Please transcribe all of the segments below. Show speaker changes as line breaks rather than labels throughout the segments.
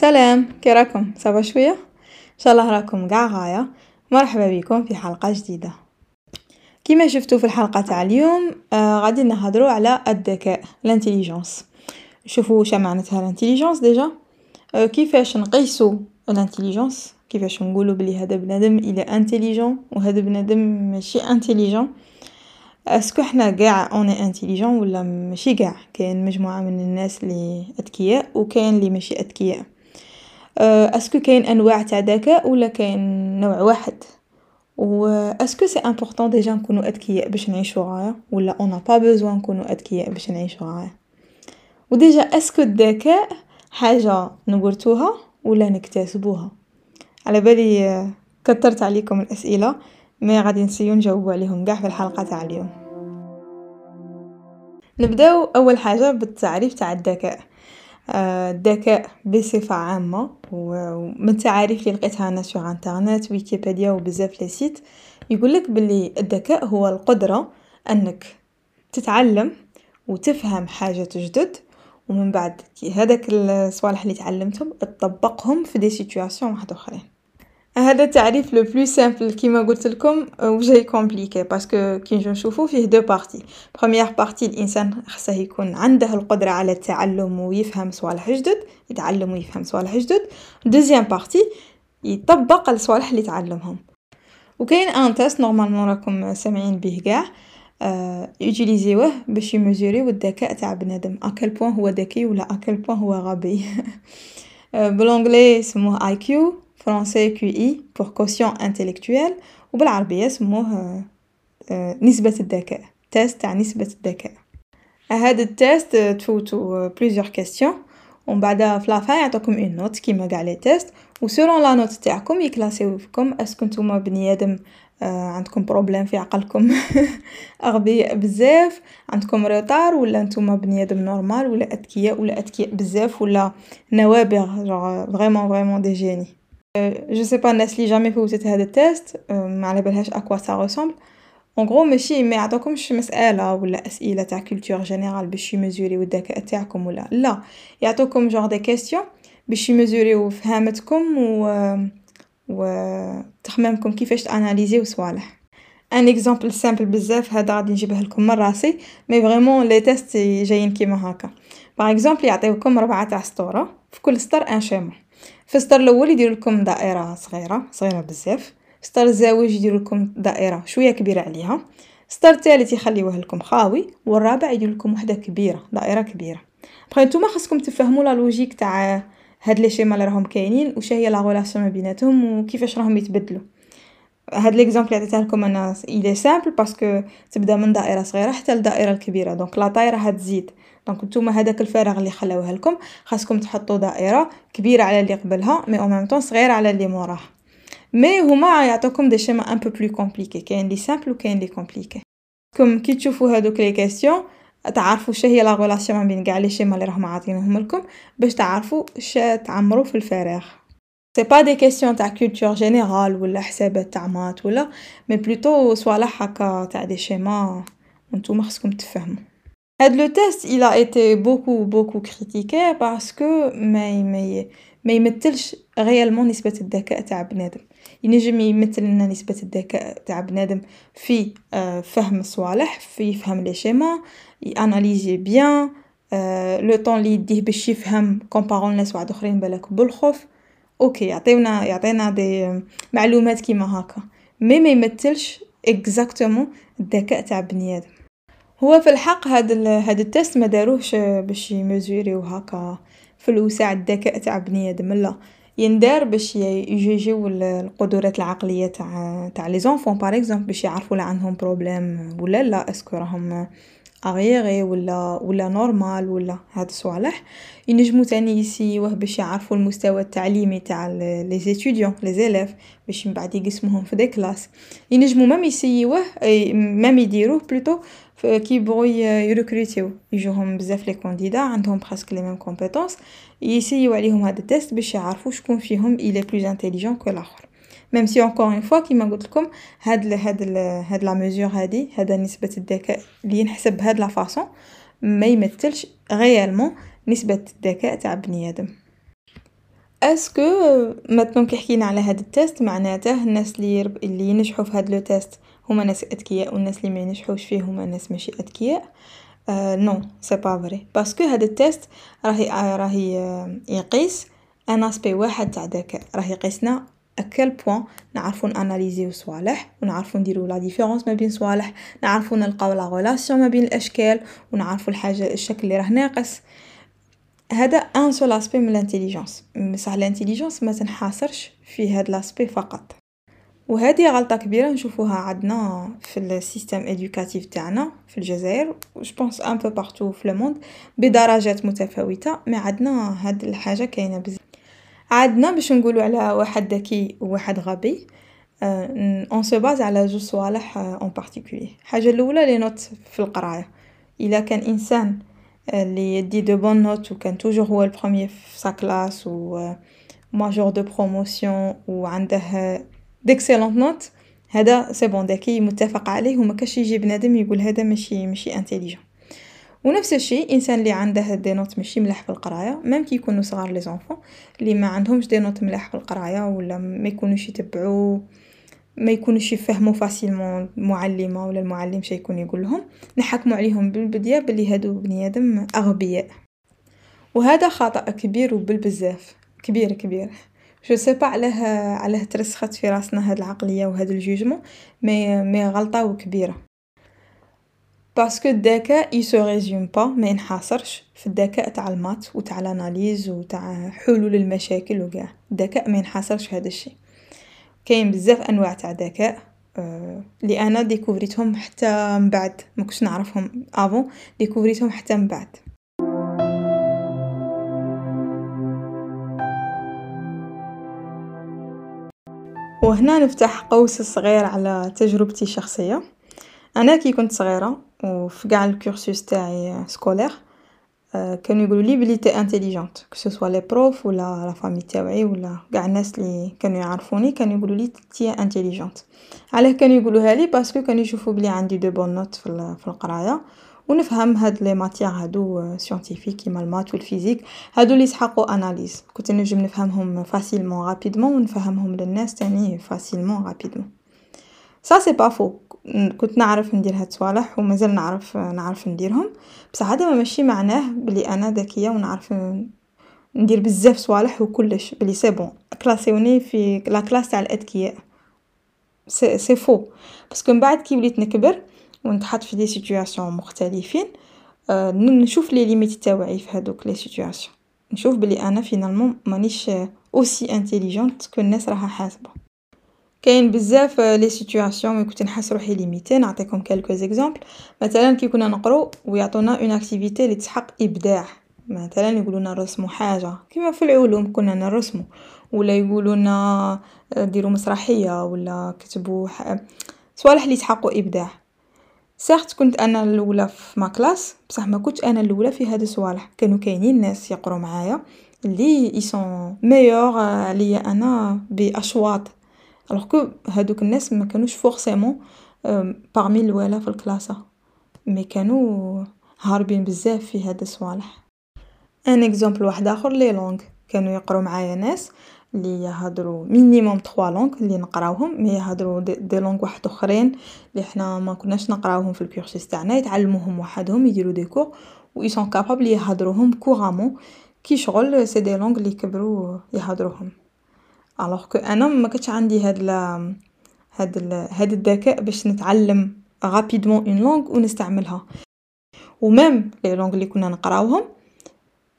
سلام. كي راكم ça va شوية. إن شاء الله راكم قاع غاية. مرحبا بكم في حلقة جديدة. كيما شفتوا في الحلقة تاع اليوم آه غادي نهضروا على الذكاء ال intelligence شوفوا واش معناتها ال intelligence déjà آه كيفاش نقيسوا ال intelligence كيفاش نقولوا بلي هذا بنادم il est intelligent وهذا بنادم ماشي intelligent est-ce que حنا قاع on est intelligent ولا ماشي قاع؟ كاين مجموعة من الناس اللي أذكياء وكاين اللي ماشي أذكياء. est-ce que كاين أنواع تاع ذكاء ولا كاين نوع واحد؟ و est-ce que c'est important déjà نكونو أذكياء باش نعيشو غاية ولا on n'a pas besoin نكونو أذكياء باش نعيشو غاية؟ و déjà est-ce que الذكاء حاجة نورثوها ولا نكتسبوها على بالي كثرت عليكم الأسئلة mais غادي نسيو نجاوبو عليهم قاع في الحلقة تاع اليوم. نبداو أول حاجة بالتعريف تاع الذكاء. الذكاء بصفة عامة. ومن التعاريف اللي لقيتها أنا sur internet ويكيبيديا وبزاف les sites يقولك بلي الذكاء هو القدرة أنك تتعلم وتفهم حاجات جدد ومن بعد هذاك الصوالح اللي تعلمتهم تطبقهم في des situations واحد أخرين. هذا التعريف le plus simple كيما قلت لكم وجاي compliqué parce que كي نجي نشوفو فيه deux parties première partie الإنسان خصه يكون عنده القدرة على التعلم ويفهم صوالح جدد يتعلم ويفهم صوالح جدد. deuxième partie يطبق الصوالح اللي تعلمهم. وكاين un test normalement راكم سامعين به كاع يوتيليزيوه باش يميزوريو الذكاء تاع بنادم. à quel point هو ذكي ولا à quel point هو غبي؟ بال anglais سموه IQ français QI pour quotient intellectuel وبالعربية سموه نسبة الذكاء test تاع نسبة الذكاء. هذا ال test تفوتوا plusieurs questions ومن بعد في la fin يعطوكم une note كيما قاع les tests و selon la note تاعكم يكلاسيو فيكم est-ce que نتوما بني آدم عندكم problème في عقلكم. أغبياء بزاف عندكم retard ولا نتوما بني آدم normal ولا أذكياء ولا أذكياء بزاف ولا نوابغ vraiment vraiment des génies je sais pas الناس لي jamais فوتت هذا ال test ما على بالهاش à quoi ça ressemble en gros ماشي ما يعطوكمش مساله ولا اسئله تاع culture générale باش يميزوريو الذكاء تاعكم ولا لا يعطوكم جوغ دي كيستيون باش يميزوريو فهامتكم و و تخمامكم كيفاش تاناليزيو صوالح un exemple simple بزاف هذا غادي نجيبه لكم من راسي mais vraiment les tests جايين كيما هكا par exemple يعطيوكم ربعه تاع سطوره في كل سطر un schéma في السطر الأول يديروا لكم دائرة صغيرة صغيرة بزاف. السطر الزاوج يديروا لكم دائرة شوية كبيرة عليها. السطر الثالث يخليوه لكم خاوي والرابع يدير لكم وحدة كبيرة دائرة كبيرة. بغي نتوما خاصكم تفهموا la logique تاع هاد les schémas اللي راهم كاينين وش هي la relation ما بيناتهم وكيفاش راهم يتبدلوا. هاد l'exemple اللي عطيتها لكم أنا est simple parce que تبدأ من دائرة صغيرة حتى لدائرة الكبيرة. donc الدايرة هتزيد donc نتوما هذاك الفراغ اللي خلاوه لكم. خاصكم تحطوا دائرة كبيرة على اللي قبلها مي أو ميم طون صغيرة على اللي موراها. mais هما يعطوكم des schémas un peu plus compliqués كاين les simples وكاين les compliqués comme كي تشوفوا هادوك les questions تعرفوا شنو هي la relation ما بين كاع les schémas اللي راهم عاطينهم لكم باش تعرفوا اش تعمروا في الفراغ. c'est pas des questions تاع culture générale ولا حسابات تاع maths ولا mais plutôt صوالح هكا تاع des schémas نتوما خصكم تفهموا. هاد le test été beaucoup beaucoup critiqué parce que ما ما ما يمثلش réellement نسبة الذكاء تاع بنادم. ينجم يمثل لنا نسبة الذكاء تاع بنادم في فهم الصوالح في يفهم les schémas يأناليزي bien le temps لي يديه باش يفهم comparant الناس واحد أخرين بالك بالخوف. OK يعطيونا يعطينا des معلومات كيما هكا. mais ما يمثلش exactement الذكاء تاع بني آدم. هو في الحق هاد هاد ال test ما داروهش باش يمزوريو هكا في الوسع الذكاء تاع بني آدم لا. يندار باش يجيجيو القدرات العقلية تاع تاع les enfants par exemple باش يعرفوا لا عندهم problème ولا لا. est-ce que راهم اغيغي ولا ولا normal ولا. هاد الصوالح ينجمو تاني يسيوه باش يعرفوا المستوى التعليمي تاع les étudiants les élèves باش من بعد يقسموهم في des classes ينجمو même يسيوه même يديروه plutôt كي يبغوا يركروتيو يجوهم بزاف les candidats عندهم presque les mêmes compétences يسيو عليهم هذا ال test باش يعرفوا شكون فيهم il est plus intelligent que الآخر même si encore une fois كيما قلت لكم هاد ال هاد ال هاد la mesure هادي هذا نسبه الذكاء اللي ينحسب بهاد la façon ما يمثلش réellement نسبه الذكاء تاع بني آدم est-ce que maintenant كي حكينا على هاد ال test معناته الناس لي لي ينجحو في هاد le test هما ناس اذكياء و الناس لي مينجحوش فيه هما ناس ماشي اذكياء non c'est pas vrai parce que هاد ال test راه راه يقيس un aspect واحد تاع الذكاء راه يقيسنا à quel point نعرفو ن analysi و صوالح و نعرفو نديرو la différence ما بين صوالح نعرفو نلقاو la relation ما بين الاشكال و نعرفو الحاجة الشكل لي راه ناقص هذا un seul aspect من ال intelligence بصح ال intelligence ما تنحاصرش في هاد l'aspect فقط وهذه غلطة كبيرة نشوفوها عندنا في ال système éducatif تاعنا في الجزائر je pense un peu partout في le بدرجات متفاوتة mais عندنا هاد الحاجة كاينة بزاف. عندنا باش نقولوا على واحد ذكي وواحد غبي on se base على جوج صوالح en particulier الحاجة الأولى les notes في القراية. إلا كان إنسان اللي يدي de bonnes notes وكان toujours هو ال premier في sa classe و major de promotion وعنده d'excellentes notes هذا c'est bon ذكي متفق عليه وما كاش يجي بنادم يقول هذا ماشي ماشي intelligent ونفس الشيء انسان اللي عنده des notes ماشي ملاح في القرايه même كي يكونوا صغار les enfants اللي ما عندهمش des notes ملاح في القرايه ولا ما يكونوش يتبعوا ما يكونوش يفهموا facilement المعلمه ولا المعلم شي يكون يقول لهم نحكموا عليهم بالبديه بلي هادو بني آدم اغبياء وهذا خطا كبير وبالبزاف كبير كبير je sais pas علاه علاه ترسخت في راسنا هاد العقلية وهاد ال jugement mais mais غلطة وكبيرة. parce que الذكاء il se résume pas ما ينحصرش في الذكاء تاع ال maths و تاع ال analyse و تاع حلول المشاكل و قاع الذكاء ما ينحصرش في هذا الشيء. كاين بزاف أنواع تاع ذكاء لي أنا découvri تهم حتى من بعد ما كنتش نعرفهم avant découvri تهم حتى من بعد. وهنا نفتح قوس صغير على تجربتي الشخصية. أنا كي كنت صغيرة وفي قاع ال cursus تاعي scolaire كانوا يقولوا لي بلي t'es intelligente que les profs ولا la famille تاوعي ولا قاع الناس اللي كانوا يعرفوني كانوا يقولوا لي t'es intelligente علاه كانوا يقولوها لي parce que كانوا يشوفوا بلي عندي de bonnes notes في القراية. ونفهم هاد les matières هادو scientifiques كيما ال maths و ال physique هادو اللي يسحقوا analyse كنت نجم نفهمهم facilement rapidement ونفهمهم للناس تاني facilement rapidement ça c'est pas faux كنت نعرف ندير هاد الصوالح ومازال نعرف نعرف نديرهم. بصح هذا ما ماشي معناه بلي أنا ذكية ونعرف ندير بزاف صوالح وكلش. بلي c'est bon classi وني في la classe تاع الأذكياء. c'est c'est faux parce que من بعد كي وليت نكبر ونتحط في des situations مختلفين. نشوف les limites تاوعي في هذوك les situations. نشوف بلي أنا finalement مانيش aussi intelligente que الناس راها حاسبة. كاين بزاف les situations كنت نحس روحي limitée. نعطيكم quelques exemples مثلا كي كنا نقرو ويعطونا une activité اللي تسحق إبداع. مثلا يقولولنا نرسمو حاجة. كيما في العلوم كنا نرسمو. ولا يقولولنا ديروا مسرحية ولا كتبوا صوالح اللي يسحقوا إبداع. certes كنت أنا الأولى في ma classe بصح ما كنتش أنا الأولى في هاد الصوالح. كانوا كاينين ناس يقروا معايا اللي ils sont meilleurs عليا أنا بأشواط. alors que هادوك الناس ما كانوش forcément parmi الوالا في الكلاسة. mais كانوا هاربين بزاف في هاد الصوالح. un exemple واحد آخر les langues كانوا يقروا معايا ناس اللي يهضروا minimum 3 langues اللي نقراوهم mais يهضروا des, des langues واحد أخرين اللي حنا ما كناش نقراوهم في ال cursus تاعنا يتعلموهم وحدهم يديروا des cours و ils sont capables يهضروهم couramment كي شغل c'est des langues اللي كبروا يهضروهم. alors que أنا ما كنتش عندي هاد ل هاد ال هاد الذكاء باش نتعلم rapidement une langue ونستعملها و même les langues اللي كنا نقراوهم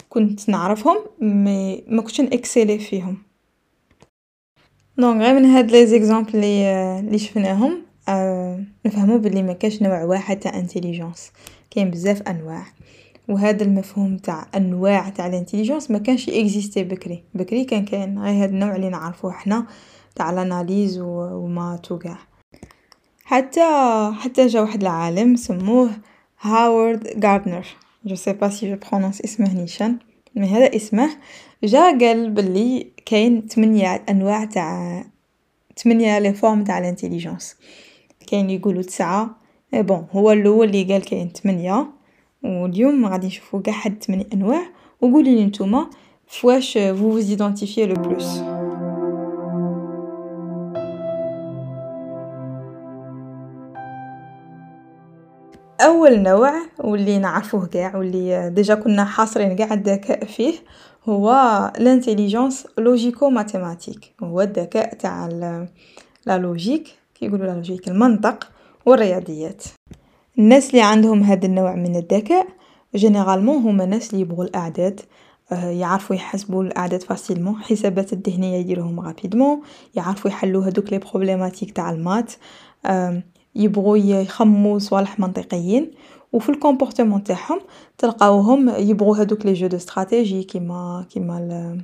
كنت نعرفهم mais ما كنتش ن excelli فيهم. donc غير من هاد les exemples اللي اللي شفناهم أه نفهمو بلي ما كاش نوع واحد تاع intelligence كاين بزاف أنواع. وهذا المفهوم تاع أنواع تاع ال intelligence ما كانش existait بكري. بكري كان كاين غير هذا النوع اللي نعرفوه حنا تاع ال analyse و maths وكاع حتى حتى جا واحد العالم سموه هاورد غاردنر. je sais pas si je prononce اسمه نيشان mais هذا اسمه جا قال بلي كاين تمنية أنواع تاع تمنية les formes تاع ال intelligence. كاين يقولوا تسعة. bon هو الأول اللي قال كاين تمنية. واليوم غادي نشوفو قاع حد من أنواع. وقولي لي نتوما فواش vous vous identifiez le plus. أول نوع واللي نعرفوه قاع واللي déjà كنا حاصرين قاع الذكاء فيه هو l'intelligence logico-mathématique. هو الذكاء تاع la logique كيقولوا la logique المنطق والرياضيات. الناس اللي عندهم هذا النوع من الذكاء généralement هما ناس اللي يبغوا الأعداد. يعرفوا يحسبوا الأعداد facilement حسابات الذهنية يديروهم rapidement يعرفوا يحلوا هذوك les problématiques تاع ال maths. يبغوا يخموا صوالح منطقيين. وفي ال comportement تاعهم تلقاوهم يبغوا هذوك les jeux de stratégie كيما كيما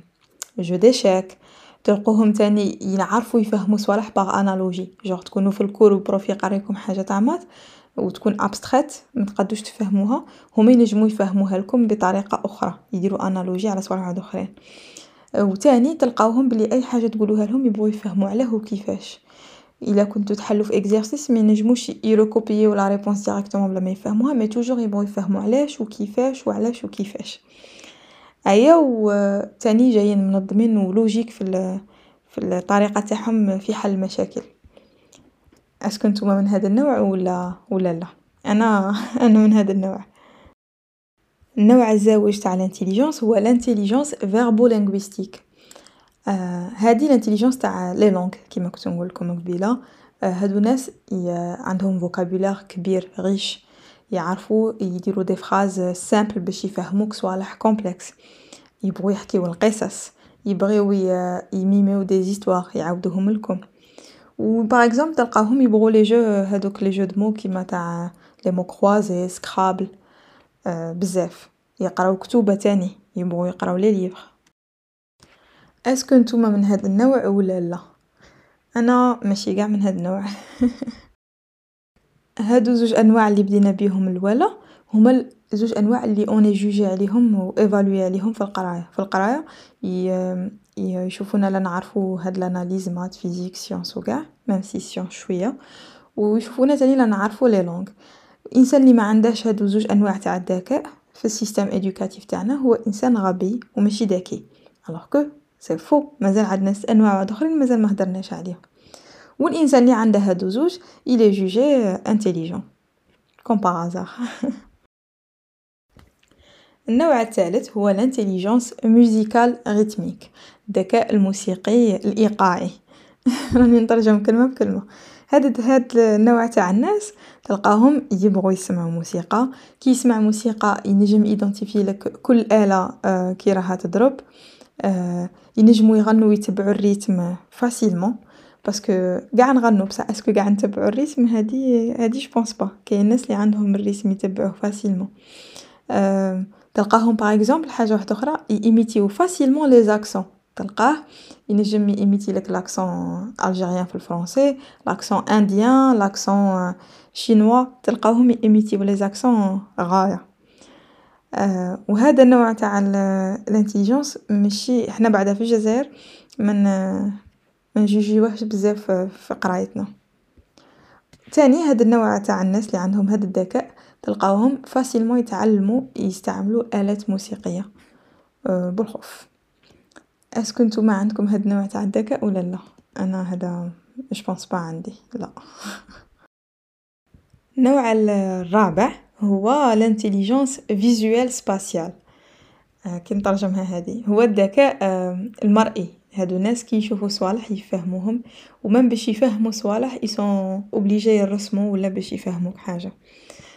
jeux d'échecs تلقوهم تاني يعرفوا يفهموا صوالح par analogie genre تكونوا في ال cours و prof يقريكم حاجة تاع maths و تكون abstraite متقدوش تفهموها. هما ينجمو يفهموها لكم بطريقة أخرى. يديروا analogie على صوالح أخرين. و تاني تلقاوهم بلي أي حاجة تقولوها لهم يبغوا يفهموا علاه و كيفاش. الا كنتو تحلو في exercice ما ينجموش يريكوبيو la réponse directement بلا ما يفهموها mais toujours يبغوا يفهموا علاش و كيفاش و علاش و كيفاش ايا تاني جايين منظمين و لوجيك في في الطريقة تاعهم في حل المشاكل est-ce que نتوما من هذا النوع ولا ولا لا أنا أنا من هذا النوع النوع الزاوج تاع l'intelligence هو l'intelligence verbo-linguistique هادي l'intelligence تاع les langues كيما كنت نقول لكم قبيلة. آه هادو ناس عندهم vocabulaire كبير riche يعرفوا يديروا des phrases simples باش يفهموك صوالح complexes يبغوا يحكيو القصص يبغيو يميميو des histoires يعاودوهم لكم. و par exemple تلقاهم يبغوا les jeux هادوك les jeux de mots كيما تاع les mots croisés Scrabble آه بزاف. يقراو كتوبة تاني يبغوا يقراو les livres est-ce que نتوما من هذا النوع ولا لا؟ أنا ماشي قاع من هذا النوع. هادو زوج أنواع اللي بدينا بيهم الولا هما زوج أنواع اللي on est jugé عليهم و évalué عليهم في القراية. في القراية يشوفونا لا نعرفو هاد l'analyse maths physique sciences وكاع même si sciences شوية. و يشوفونا تاني لا نعرفو les langues الانسان اللي ما عندهش هادو زوج أنواع تاع الذكاء في ال système éducatif تاعنا هو إنسان غبي وماشي ذكي. alors que c'est faux مازال عندنا أنواع آخرين مازال ما هدرناش عليهم. والإنسان اللي عنده هادو زوج il est jugé intelligent comme النوع الثالث هو l'intelligence musicale rythmique الذكاء الموسيقي الإيقاعي. راني نترجم كلمة بكلمة. هاد هاد النوع تاع الناس تلقاهم يبغوا يسمعوا موسيقى. كي يسمع موسيقى ينجم identifier لك كل آلة آه كي راها تضرب. ينجموا يغنوا ويتبعوا ال rythme facilement parce que قاع نغنوا بصح est-ce que قاع نتبعوا ال rythme هادي هادي je pense pas كاين الناس اللي عندهم ال rythme يتبعوه facilement. آه تلقاهم par exemple حاجة واحدة أخرى ييميتيو facilement les accents تلقاه ينجم ييميتي لك l'accent algérien في ال français l'accent indien l'accent chinois تلقاوهم ييميتيو les accents غاية. آه وهذا النوع تاع l'intelligence ماشي حنا بعدا في الجزائر من من جوجيوهش بزاف في قرايتنا. تاني هذا النوع تاع الناس اللي عندهم هذا الذكاء تلقاوهم facilement يتعلموا يستعملوا آلات موسيقية أه بالخف. est-ce que نتوما عندكم هاد النوع تاع الذكاء ولا لا؟ أنا هذا je pense pas عندي لا. النوع الرابع هو l'intelligence visuelle spatiale. كي نترجمها هذه. هو الذكاء المرئي. هادو ناس كي يشوفوا صوالح يفهموهم ومن باش يفهموا صوالح ils sont obligés يرسموا ولا باش يفهموك حاجة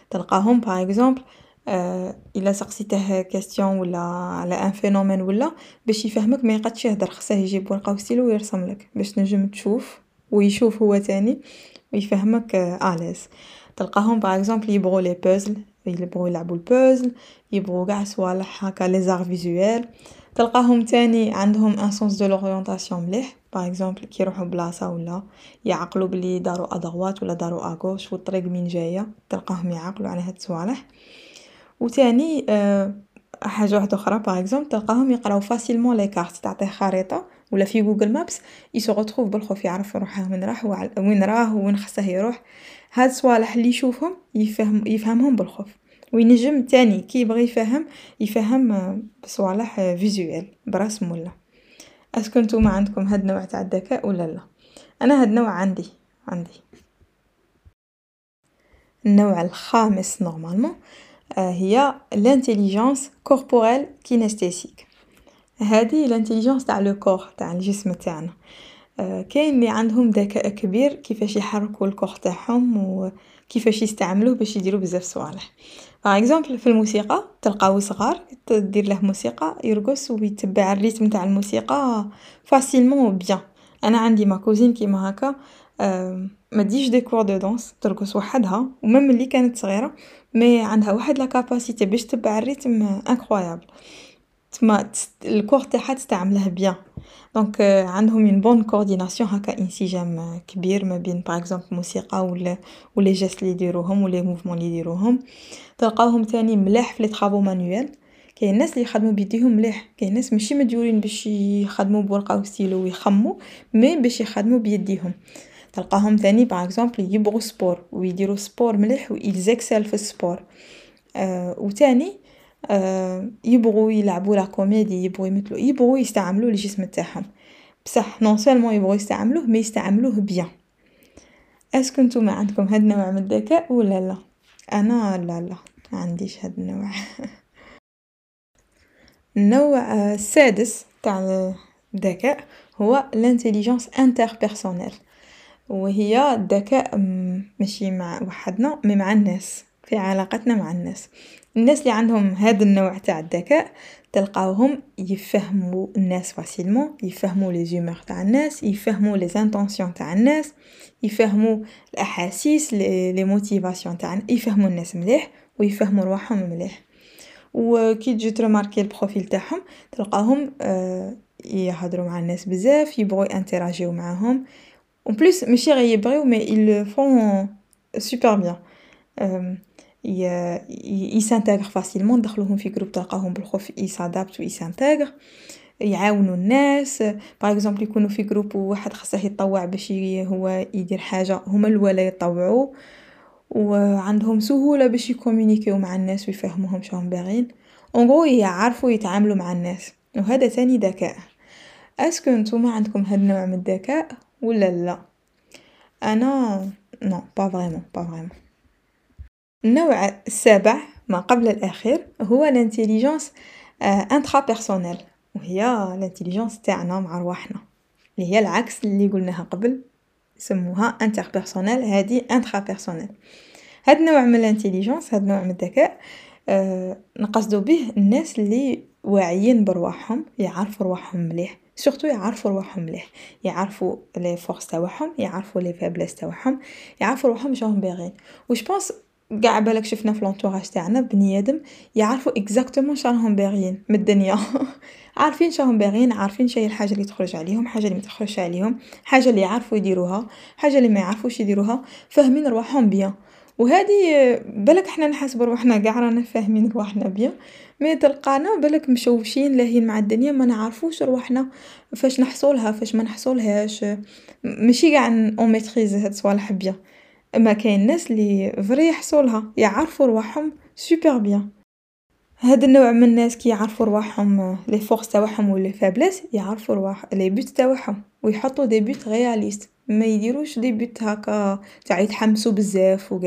تلقاهم par exemple آه إلا سقسيته question ولا على un phénomène ولا باش يفهمك ما يقدش يهدر. خصه يجيب ورقة وستيلو ويرسم لك. باش تنجم تشوف ويشوف هو تاني ويفهمك à l'aise تلقاهم par exemple يبغوا les puzzles يبغوا يلعبوا البوزل يبغوا كاع صوالح هكا les arts visuels تلقاهم تاني عندهم un sens de l'orientation مليح par exemple كي يروحوا بلاصة ولا يعقلوا بلي داروا à droite ولا داروا à gauche والطريق من جاية تلقاهم يعقلوا على هاد الصوالح. وتاني أه حاجة واحدة أخرى par exemple تلقاهم يقراو facilement les cartes تعطيه خريطة ولا في Google Maps il se retrouve بالخف يعرف يروح وين راح وين راه وين خصه يروح. هاد الصوالح اللي يشوفهم يفهم يفهمهم بالخف. و ينجم تاني كي يبغي يفهم يفهم بصوالح visuelles برسم و لا، est-ce que نتوما عندكم هاد النوع تاع الذكاء و لا؟ أنا هاد النوع عندي عندي، النوع الخامس normalement هي l'intelligence corporelle kinesthésique، هادي l'intelligence تاع le corps تاع الجسم تاعنا، كاين لي عندهم ذكاء كبير كيفاش يحركو ال corps تاعهم و كيفاش يستعملوه باش يديرو بزاف صوالح، par exemple في الموسيقى تلقاو صغار ديرله موسيقى يرقص و يتبع ال rythme تاع الموسيقى facilement bien، أنا عندي ma cousine كيما هاكا مديش des cours de danse ترقص وحدها و même ملي كانت صغيرة mais عندها واحد la capacité باش تبع ال rythme incroyable، تسما ال corps تاعها تستعمله bien، donc عندهم une bonne coordination هاكا انسجام كبير ما بين par exemple الموسيقى و les gestes لي يديروهم و les mouvements لي يديروهم، تلقاوهم تاني ملاح في les travaux manuels، كاين ناس لي يخدمو بيديهم مليح، كاين ناس ماشي مديورين باش يخدمو بورقة و ستيلو و يخممو mais باش يخدمو بيديهم، تلقاهم ثاني par exemple يبغو sport و يديرو sport مليح و ils excellent في ال sport، و تاني يبغو يلعبو la comédie يبغو يمثلو يبغو يستعملو الجسم تاعهم، بصح non seulement يبغو يستعملوه mais يستعملوه bien، est-ce que نتوما عندكم هاد النوع من الذكاء و لا؟ لا، أنا لا لا معنديش هاد النوع. النوع السادس تاع الذكاء هو l'intelligence interpersonnelle، و هي الذكاء ماشي مع وحدنا mais مع الناس في علاقتنا مع الناس، الناس لي عندهم هاد النوع تاع الذكاء تلقاوهم يفهمو الناس facilement يفهمو les humeurs تاع الناس يفهمو les intentions تاع الناس يفهمو الأحاسيس les motivations تاع يفهمو الناس مليح و يفهمو رواحهم مليح، و كي تجي ت remarquer ال profil تاعهم تلقاهم يهدرو مع الناس بزاف يبغو ي interagi و معاهم. و plus ماشي غير يبغيو mais le font super bien، ي s'intègrent facilement دخلوهم في groupe تلقاهم بالخف ي s'adapte و ي s'intègrent، يعاونو الناس، par exemple يكونو في groupe و واحد خصه يطوع باش هو يدير حاجة هما الولا يطوعوه، و عندهم سهولة باش ي communiqu و مع الناس و يفهموهم شراهم باغيين، en gros يعرفو يتعاملو مع الناس. و هذا تاني ذكاء، est-ce que نتوما عندكم هاد النوع من الذكاء و لا؟ أنا non pas vraiment pas vraiment، النوع السابع ما قبل الأخير هو l'intelligence intrapersonnelle و هي l'intelligence تاعنا مع رواحنا، لي هي العكس لي قولناها قبل يسموها interpersonnelle هادي intrapersonnelle، هاد النوع من l'intelligence هاد النوع من الذكاء نقصدو بيه الناس لي واعيين برواحهم يعرفو رواحهم مليح. surtout يعرفو رواحهم مليح، يعرفو les forces تاوعهم يعرفو les faiblesses تاوعهم يعرفو رواحهم راهم باغيين، و je pense قاع بلاك شفنا في l'entourage تاعنا بني آدم يعرفو exactement اش راهم باغيين من الدنيا. عارفين اش راهم باغيين عارفين شهيا الحاجة لي تخرج عليهم حاجة لي متخرجش عليهم حاجة لي يعرفو يديروها حاجة لي ميعرفوش يديروها فاهمين رواحهم bien. و هادي بلاك حنا نحسبو رواحنا قاع رانا فاهمين رواحنا bien. mais تلقانا بلاك مشوشين لاهيين مع الدنيا ما نعرفوش رواحنا فاش نحصولها فاش ما نحصولهاش. ماشي قاع on maîtrise هاد الصوالح bien. أما كاين ناس لي vrai يحصولها يعرفو رواحهم super bien، هاد النوع من الناس كي يعرفو رواحهم les forces تاوعهم و les faiblesses يعرفو رواح les buts تاوعهم و يحطو des buts réalistes ما يديروش des buts هاكا تاع يتحمسو بزاف و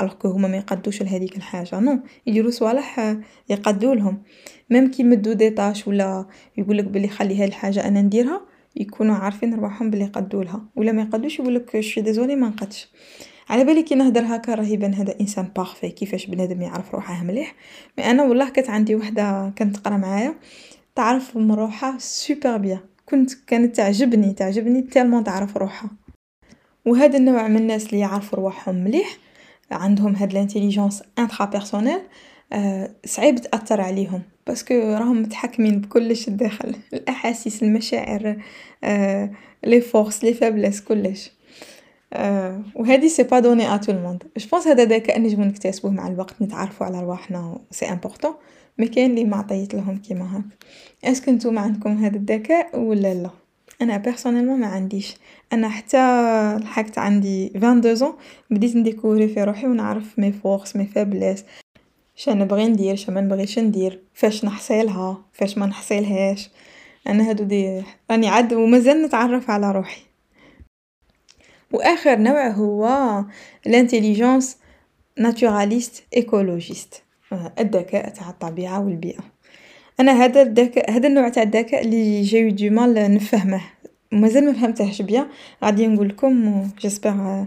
alors que هما ميقدوش لهاديك الحاجة. non يديرو صوالح يقدولهم، même كي يمدو des tâches و لا يقولك بلي خلي هاد الحاجة أنا نديرها يكونو عارفين رواحهم بلي يقدولها و لا ميقدوش يقولك je suis désolé منقدش، على بالي كي نهدر هاكا راه يبان هذا إنسان parfait كيفاش بنادم يعرف روحه مليح، mais أنا والله كانت عندي وحدة كانت تقرأ معايا تعرف من روحها super bien كنت كانت تعجبني تعجبني tellement تعرف روحها، و هاد النوع من الناس لي يعرفو رواحهم مليح عندهم هاد l'intelligence intrapersonnelle صعيب تأثر عليهم parce que راهم متحكمين بكلش الداخل الأحاسيس المشاعر les forces les faiblesses كلش، و هادي c'est pas donné à tout le monde، je pense هذا ذكاء نجمو نكتسبوه مع الوقت نتعرفو على رواحنا c'est important، mais كاين لي معطيتلهم كيما هاك، est-ce que نتوما عندكم هاد الذكاء و لا؟ أنا personnellement معنديش، أنا حتى لحقت عندي vingt-deux ans بديت ن découvrir في روحي و نعرف mes forces mes faiblesses، شنبغي ندير شمنبغيش ندير. فاش نحصيلها؟ فاش منحصيلهاش أنا هاذو راني عاد و مازال نتعرف على روحي. و آخر نوع هو الذكاء naturaliste écologiste الذكاء تاع الطبيعة و البيئه أنا هذا الذكاء هذا النوع تاع الذكاء لي j'ai du mal نفهمه. مازال مفهمتهش bien. غادي نقولكم و j'espère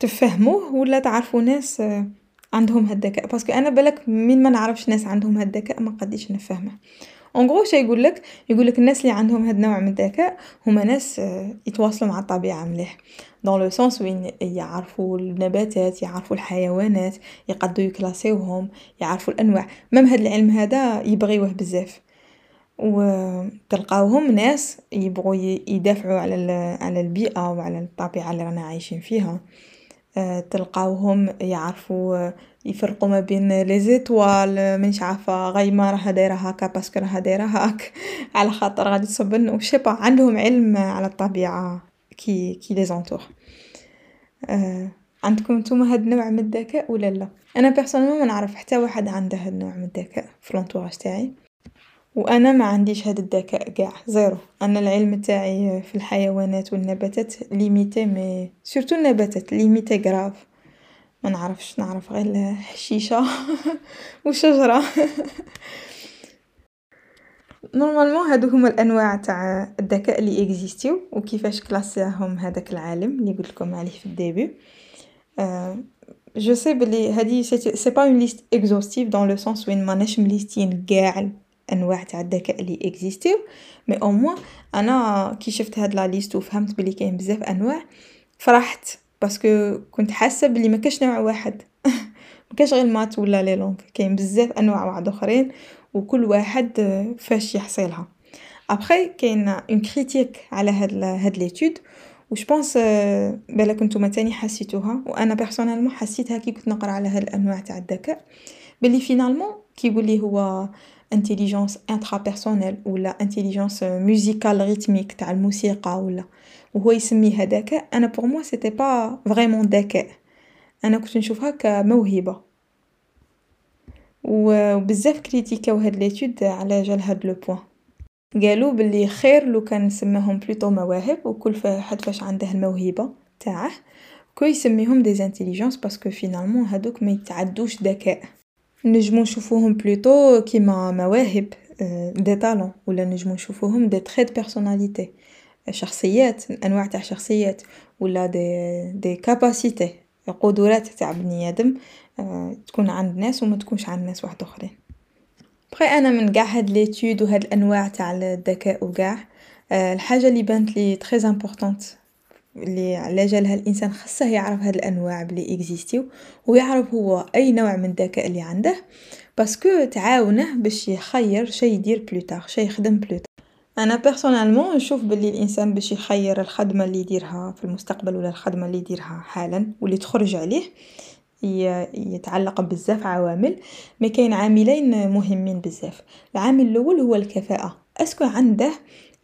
تفهموه و لا تعرفو ناس عندهم هاد الذكاء parce que أنا بلاك من منعرفش ناس عندهم هاد الذكاء مقديش نفهمه en gros شا يقولك يقولك الناس لي عندهم هاد النوع من الذكاء هما ناس يتواصلو مع الطبيعة مليح. dans le sens وين يعرفو النباتات يعرفو الحيوانات يقدو ي classer وهم يعرفو الأنواع. même هاد العلم هذا يبغيوه بزاف. و تلقاوهم ناس يبغوا يدافعوا على على البيئة و على الطبيعة اللي رانا عايشين فيها. تلقاوهم يعرفوا يفرقوا ما بين les étoiles مانيش عارفه غيمه راها دايرة هاكا parce que راها دايرة هاك. على خاطر غادي تصب و je sais pas عندهم علم على الطبيعة كي كي les entours. عندكم نتوما هاد النوع من الذكاء ولا لا؟ أنا personnellement ما نعرف حتى واحد عنده هاد النوع من الذكاء في l'entourage تاعي. و أنا ما عنديش هاد الذكاء قاع zéro. أنا العلم تاعي في الحيوانات و النباتات limité mais surtout النباتات limité grave. ما نعرفش نعرف غير الحشيشة و الشجره normalement هادو هما الأنواع تاع الذكاء لي إكزيستيو و كيفاش كلاساهم هذاك العالم لي قلتلكم عليه في ال début. je sais بلي هادي c'est pas une liste exhaustive dans le sens وين ماناش مليستين قاع الانواع تاع الذكاء لي اكزيستيو mais au moins أنا كي شفت هاد la liste و فهمت بلي كاين بزاف أنواع فرحت parce que كنت حاسة بلي مكاش نوع واحد. مكاش غير ال maths ولا les langues كاين بزاف أنواع واحد آخرين و كل واحد فاش يحصيلها. ابخي كاين une critique على هاد هاد l'étude و je pense بلاك نتوما تاني حسيتوها و أنا personnellement حسيتها كي كنت نقرأ على هاد الأنواع تاع الذكاء. بلي finalement كي يقولي هو intelligence intrapersonnelle ولا intelligence musicale rythmique تاع الموسيقى ولا وهو يسميها ذكاء أنا pour moi c'était pas vraiment ذكاء أنا كنت نشوفها كموهبه و بزاف كريتيكاو هاد l'étude على جال هاد le point قالوا بلي خير لو كان نسميهم plutôt مواهب وكل واحد فاش عنده الموهبة تاعه. كو يسميهم des intelligences parce que finalement هادوك ما يتعدوش ذكاء نجمو نشوفوهم plutôt كيما مواهب des talents ولا نجمو نشوفوهم des traits personnalité شخصيات أنواع تاع شخصيات ولا des des capacités قدرات تاع بني آدم تكون عند ناس وما تكونش عند ناس واحد آخرين. بخي أنا من قاع هاد l'étude و هاد الأنواع تاع الذكاء وقاع الحاجة اللي بانت لي très importante اللي على جالها الإنسان خاصه يعرف هاد الأنواع بلي إكزيستيو ويعرف هو أي نوع من الذكاء اللي عنده parce que تعاونه باش يخير شي يدير plus tard شي يخدم plus tard أنا personnellement نشوف بلي الإنسان باش يخير الخدمة اللي يديرها في المستقبل ولا الخدمة اللي يديرها حالا واللي تخرج عليه يتعلق بزاف عوامل mais كاين عاملين مهمين بزاف. العامل الأول هو الكفاءة. est-ce que عنده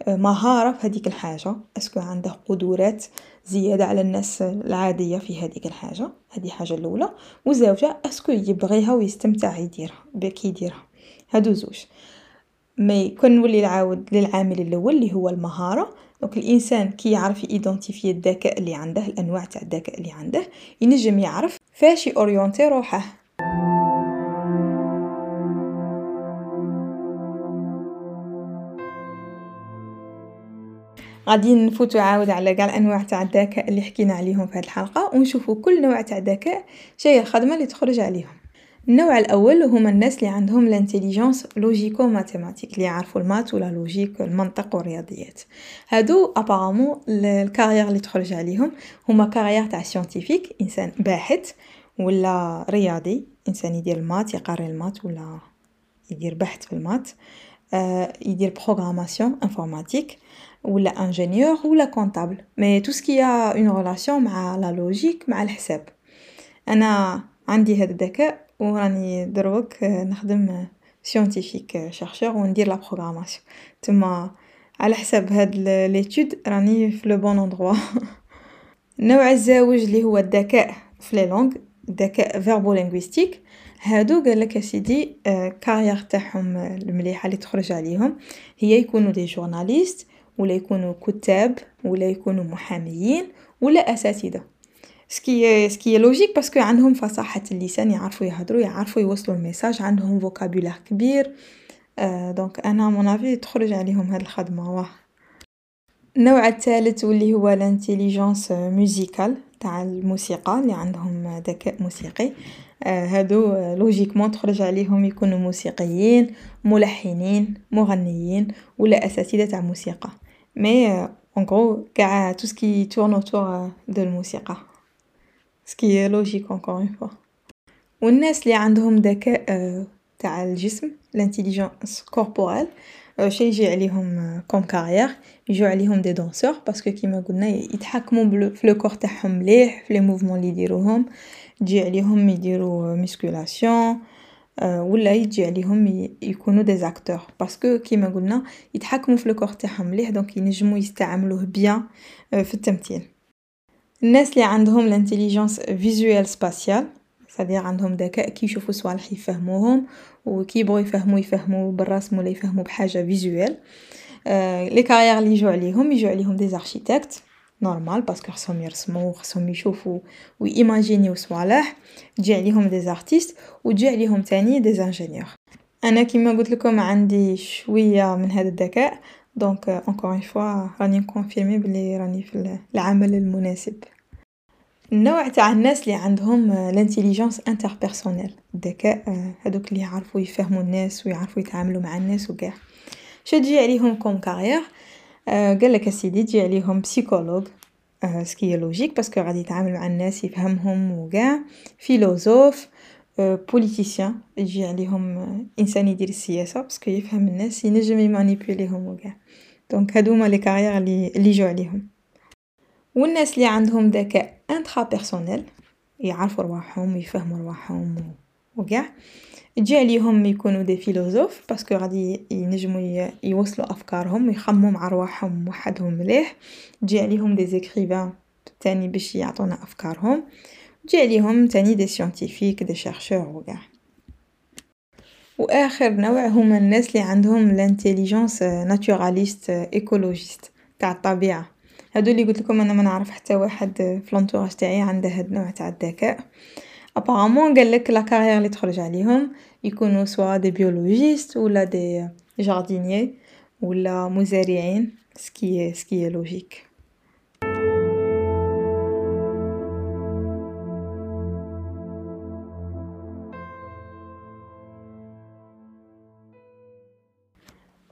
مهارة في هذيك الحاجة. est-ce que عنده قدرات زيادة على الناس العادية في هذيك الحاجة. هذه حاجة الأولى. وزوجة est-ce que يبغيها ويستمتع يديرها بكي يديرها. هادو زوج. mais كون نولي نعاود للعامل الأول اللي هو المهارة. donc الإنسان كي يعرف identifie الذكاء اللي عنده الأنواع تاع الذكاء اللي عنده ينجم يعرف فاش يورينتي روحه. غادي نفوتو عاود على قاع الأنواع تاع الذكاء اللي حكينا عليهم في هذه الحلقة ونشوفوا كل نوع تاع ذكاء شي الخدمه اللي تخرج عليهم. النوع الأول هما الناس اللي عندهم l'intelligence logico-mathématique اللي يعرفوا ال maths ولا logique المنطق والرياضيات. هادو apparemment ال carrières اللي تخرج عليهم هما carrières تاع scientifique إنسان باحث ولا رياضي إنسان يدير ال maths يقري ال maths ولا يدير بحث في ال maths. يدير programmation informatique ولا ingénieur ولا comptable mais tout ce qui en relation مع la logique مع الحساب أنا عندي هذا الذكاء وراني دروك نخدم scientifique chercheur و ندير la programmation تما على حساب هاد l'étude راني في le bon endroit النوع الزاوج اللي هو الذكاء في les langues الذكاء verbo-linguistique هادو قالك أسيدي carrière تاعهم المليحة اللي تخرج عليهم هي يكونوا des journalistes ولا يكونوا كتاب ولا يكونوا محاميين ولا أساتذة. سكي سكي لوجيك باسكو عندهم فصاحة اللسان يعرفوا يهضروا يعرفوا يوصلوا ال message عندهم vocabulaire كبير donc أنا à mon avis تخرج عليهم هاد الخدمة. واه. النوع الثالث واللي هو ال intelligence musicale تاع الموسيقى اللي عندهم ذكاء موسيقي. هادو logiquement تخرج عليهم يكونوا موسيقيين ملحنين مغنيين ولا أساتذة تاع موسيقى. mais en gros قاع tout ce qui tourne autour de الموسيقى ce qui est logique encore une fois والناس اللي عندهم ذكاء تاع الجسم l'intelligence corporelle شي يجي عليهم comme carrière يجو عليهم des danseurs parce que كيما قلنا يتحكموا في le corps تاعهم مليح في les mouvements اللي يديروهم. تجي عليهم يديروا musculation ولا يجي عليهم يكونوا des acteurs parce que كيما قلنا يتحكموا في le corps تاعهم مليح donc ينجموا يستعملوه bien في التمثيل. الناس اللي عندهم l'intelligence visuelle spatiale c'est-à-dire عندهم ذكاء كي يشوفوا صوالح يفهموهم وكي يبغوا يفهموا يفهموا بالرسم ولا يفهموا بحاجة visuelle les carrières اللي يجوا عليهم يجوا عليهم des architectes normal parce que خصهم يرسموا خصهم يشوفوا ويماجينيو صوالح تجي عليهم des artistes وتجي عليهم تاني des ingénieurs أنا كيما قلت لكم عندي شوية من هذا الذكاء donc encore une fois راني نكونفيرمي بلي راني في العمل المناسب النوع تاع الناس اللي عندهم l'intelligence interpersonnelle الذكاء هذوك اللي يعرفوا يفهموا الناس ويعرفوا يتعاملوا مع الناس وقاع شو تجي عليهم comme carrière قال لك أسيدي تجي عليهم psychologue ce qui est logique parce que غادي يتعامل مع الناس يفهمهم وكاع philosophes politiciens. يجي عليهم إنسان يدير السياسة parce que يفهم الناس ينجم ي manipuler هم وكاع donc هادو هما les carrières اللي اللي يجوا عليهم. والناس اللي عندهم ذكاء intrapersonnelle يعرفوا رواحهم ويفهموا رواحهم وكاع تجي عليهم يكونوا des philosophes parce que غادي ينجموا يوصلوا أفكارهم ويخمموا مع رواحهم وحدهم مليح. تجي عليهم des écrivains تاني باش يعطونا أفكارهم. تجي عليهم تاني des scientifiques des chercheurs وكاع وآخر نوع هما الناس اللي عندهم l'intelligence naturaliste écologiste تاع الطبيعة. هادو اللي قلت لكم أنا ما نعرف حتى واحد في l'entourage تاعي عنده هاد النوع تاع الذكاء. apparemment قال لك la carrière اللي تخرج عليهم يكونوا soit des biologistes ولا des jardiniers ولا مزارعين ce qui ce qui est logique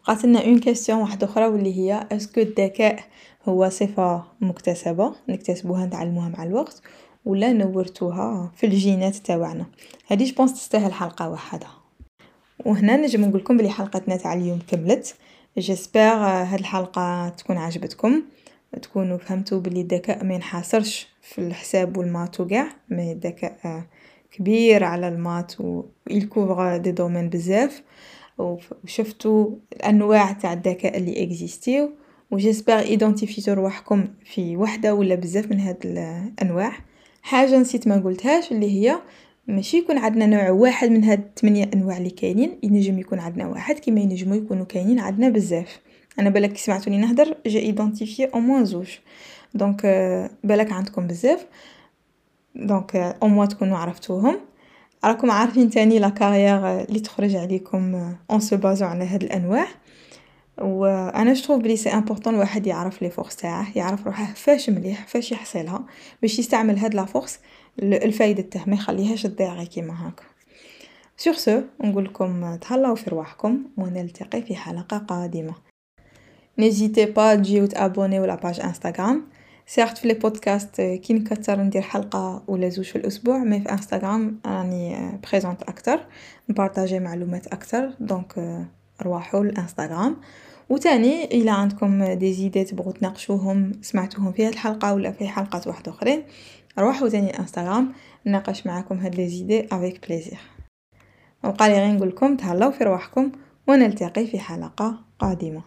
بقات لنا une question واحدة أخرى واللي هي est-ce que الذكاء هو صفة مكتسبة؟ نكتسبوها نتعلموها مع الوقت. ولا نورثوها في الجينات تاوعنا. هذه je pense تستاهل حلقة وحدها وهنا نجم نقول لكم بلي حلقتنا تاع اليوم كملت. j'espère هاد الحلقة تكون عجبتكم. تكونوا فهمتوا بلي الذكاء ما ينحصرش في الحساب وال maths وكاع mais الذكاء كبير على ال maths و des domaines بزاف. وشفتوا الأنواع تاع الذكاء اللي exister و و j'espère identifier تو رواحكم في وحدة ولا بزاف من هاد الأنواع. حاجة نسيت ما قلتهاش اللي هي ماشي يكون عندنا نوع واحد من هاد الثمانية أنواع اللي كاينين ينجم يكون عندنا واحد كيما ينجموا يكونوا كاينين عندنا بزاف. أنا بالك سمعتوني نهدر j'ai identifié au moins زوج. donc بالك عندكم بزاف. donc au moins تكونوا عرفتوهم. راكم عارفين تاني la carrière اللي تخرج عليكم en se basant على هاد الأنواع. وأنا je trouve بلي c'est important الواحد يعرف les forces تاعه يعرف روحه فاش مليح فاش يحصلها باش يستعمل هاد la force الفايدة تاعه ما يخليهاش تضيع كيما هاكا sur ce نقول لكم تهلاو في رواحكم ونلتقي في حلقة قادمة. n'hésitez pas تجيو t'abonner و la page انستغرام surtout في les podcasts كي نكثر ندير حلقة ولا زوج في الأسبوع mais في انستغرام راني présente أكثر ن partager معلومات أكثر. donc رواحوا الإنستغرام. وتاني إلى عندكم des idées تبغوا تناقشوهم سمعتوهم في هاد الحلقة ولا في حلقات واحدة آخرين. روحوا تاني الانستغرام نناقش معاكم هاد les idées avec plaisir وبقى لي غير نقول لكم تهلاو في رواحكم ونلتقي في حلقة قادمة.